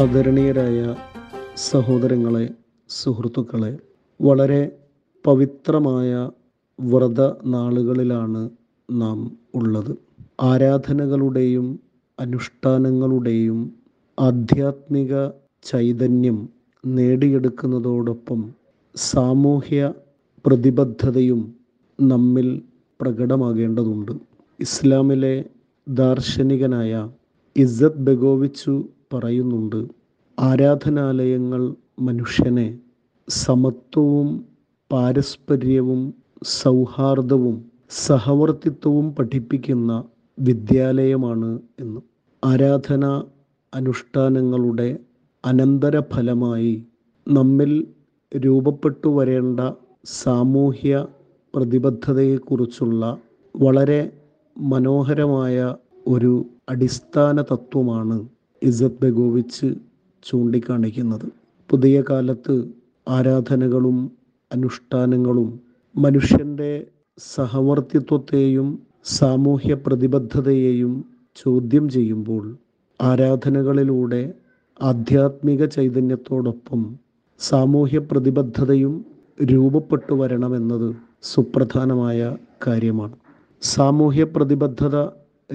ആദരണീയരായ സഹോദരങ്ങളെ സുഹൃത്തുക്കളെ വളരെ പവിത്രമായ വ്രത നാളുകളിലാണ് നാം ഉള്ളത്. ആരാധനകളുടെയും അനുഷ്ഠാനങ്ങളുടെയും ആധ്യാത്മിക ചൈതന്യം നേടിയെടുക്കുന്നതോടൊപ്പം സാമൂഹ്യ പ്രതിബദ്ധതയും നമ്മിൽ പ്രകടമാകേണ്ടതുണ്ട്. ഇസ്ലാമിലെ ദാർശനികനായ ഇസ്സത്ത് ബെഗോവിച്ചു പറയുന്നുണ്ട് ആരാധനാലയങ്ങൾ മനുഷ്യനെ സമത്വവും പാരസ്പര്യവും സൗഹാർദ്ദവും സഹവർത്തിത്വവും പഠിപ്പിക്കുന്ന വിദ്യാലയമാണ് എന്ന്. ആരാധന അനുഷ്ഠാനങ്ങളുടെ അനന്തരഫലമായി നമ്മിൽ രൂപപ്പെട്ടു വരേണ്ട സാമൂഹ്യ പ്രതിബദ്ധതയെക്കുറിച്ചുള്ള വളരെ മനോഹരമായ ഒരു അടിസ്ഥാന തത്വമാണ് ഇസത് ബെഗോവിച്ച് ചൂണ്ടിക്കാണിക്കുന്നത്. പുതിയ കാലത്ത് ആരാധനകളും അനുഷ്ഠാനങ്ങളും മനുഷ്യന്റെ സഹവർത്തിത്വത്തെയും സാമൂഹ്യ പ്രതിബദ്ധതയെയും ചോദ്യം ചെയ്യുമ്പോൾ ആരാധനകളിലൂടെ ആധ്യാത്മിക ചൈതന്യത്തോടൊപ്പം സാമൂഹ്യ പ്രതിബദ്ധതയും രൂപപ്പെട്ടു വരണമെന്നത് സുപ്രധാനമായ കാര്യമാണ്. സാമൂഹ്യ പ്രതിബദ്ധത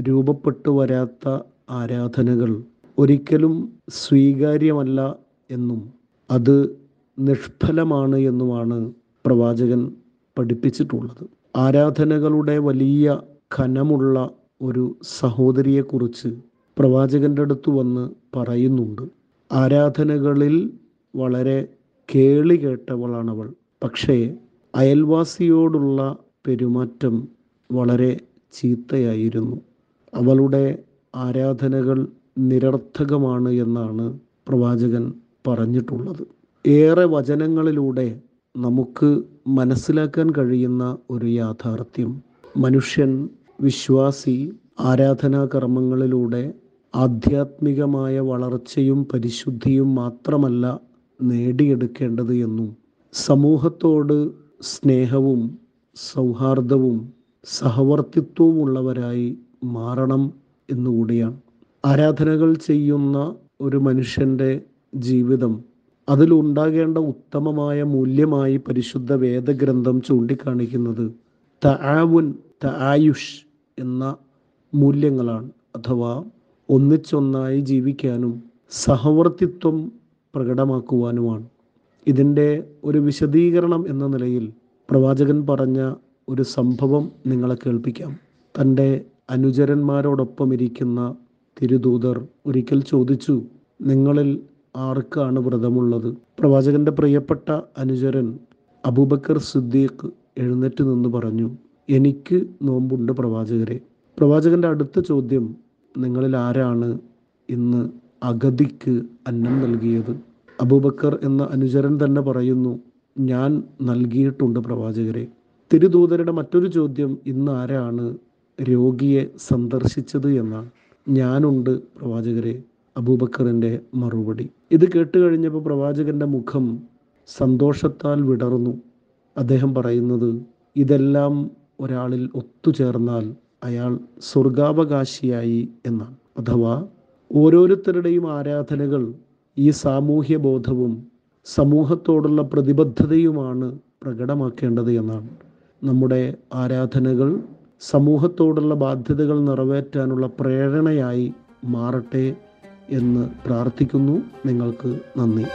രൂപപ്പെട്ടു വരാത്ത ആരാധനകൾ ഒരിക്കലും സ്വീകാര്യമല്ല എന്നും അത് നിഷ്ഫലമാണ് എന്നുമാണ് പ്രവാചകൻ പഠിപ്പിച്ചിട്ടുള്ളത്. ആരാധനകളുടെ വലിയ ഖനമുള്ള ഒരു സഹോദരിയെക്കുറിച്ച് പ്രവാചകന്റെ അടുത്ത് വന്ന് പറയുന്നുണ്ട്. ആരാധനകളിൽ വളരെ കേളി കേട്ടവളാണവൾ. പക്ഷേ അയൽവാസിയോടുള്ള പെരുമാറ്റം വളരെ ചീത്തയായിരുന്നു. അവളുടെ ആരാധനകൾ നിരർത്ഥകമാണ് എന്നാണ് പ്രവാചകൻ പറഞ്ഞിട്ടുള്ളത്. ഏറെ വചനങ്ങളിലൂടെ നമുക്ക് മനസ്സിലാക്കാൻ കഴിയുന്ന ഒരു യാഥാർത്ഥ്യം. മനുഷ്യൻ വിശ്വാസി ആരാധനാ കർമ്മങ്ങളിലൂടെ ആധ്യാത്മികമായ വളർച്ചയും പരിശുദ്ധിയും മാത്രമല്ല നേടിയെടുക്കേണ്ടത് എന്നും സമൂഹത്തോട് സ്നേഹവും സൗഹാർദ്ദവും സഹവർത്തിത്വവും ഉള്ളവരായി മാറണം എന്നുകൂടിയാണ്. ആരാധനകൾ ചെയ്യുന്ന ഒരു മനുഷ്യന്റെ ജീവിതം അതിലുണ്ടാകേണ്ട ഉത്തമമായ മൂല്യമായി പരിശുദ്ധ വേദഗ്രന്ഥം ചൂണ്ടിക്കാണിക്കുന്നത് തആവുൻ തആയുഷ് എന്ന മൂല്യങ്ങളാണ്. അഥവാ ഒന്നിച്ചൊന്നായി ജീവിക്കാനും സഹവർത്തിത്വം പ്രകടമാക്കുവാനുമാണ്. ഇതിന്റെ ഒരു വിശദീകരണം എന്ന നിലയിൽ പ്രവാചകൻ പറഞ്ഞ ഒരു സംഭവം നിങ്ങളെ കേൾപ്പിക്കാം. തന്റെ അനുചരന്മാരോടൊപ്പം ഇരിക്കുന്ന തിരുദൂതർ ഒരിക്കൽ ചോദിച്ചു നിങ്ങളിൽ ആർക്കാണ് വ്രതമുള്ളത്? പ്രവാചകന്റെ പ്രിയപ്പെട്ട അനുചരൻ അബൂബക്കർ സിദ്ദീഖ് എഴുന്നേറ്റ് നിന്ന് പറഞ്ഞു എനിക്ക് നോമ്പുണ്ട് പ്രവാചകരെ. പ്രവാചകന്റെ അടുത്ത ചോദ്യം നിങ്ങളിൽ ആരാണ് ഇന്ന് അഗതിക്ക് അന്നം നൽകിയത്? അബൂബക്കർ എന്ന അനുചരൻ തന്നെ പറയുന്നു ഞാൻ നൽകിയിട്ടുണ്ട് പ്രവാചകരെ. തിരുദൂതരുടെ മറ്റൊരു ചോദ്യം ഇന്ന് ആരാണ് രോഗിയെ സന്ദർശിച്ചത് എന്നാണ് ഞാനുണ്ട് പ്രവാചകരെ അബൂബക്കറിന്റെ മറുപടി. ഇത് കേട്ട് കഴിഞ്ഞപ്പോൾ പ്രവാചകന്റെ മുഖം സന്തോഷത്താൽ വിടർന്നു. അദ്ദേഹം പറയുന്നത് ഇതെല്ലാം ഒരാളിൽ ഒത്തുചേർന്നാൽ അയാൾ സ്വർഗാവകാശിയായി എന്നാണ്. അഥവാ ഓരോരുത്തരുടെയും ആരാധനകൾ ഈ സാമൂഹ്യ ബോധവും സമൂഹത്തോടുള്ള പ്രതിബദ്ധതയുമാണ് പ്രകടമാക്കേണ്ടത് എന്നാണ്. നമ്മുടെ ആരാധനകൾ സമൂഹത്തോടുള്ള ബാധ്യതകൾ നിറവേറ്റാനുള്ള പ്രേരണയായി മാറട്ടെ എന്ന് പ്രാർത്ഥിക്കുന്നു. നിങ്ങൾക്ക് നന്ദി.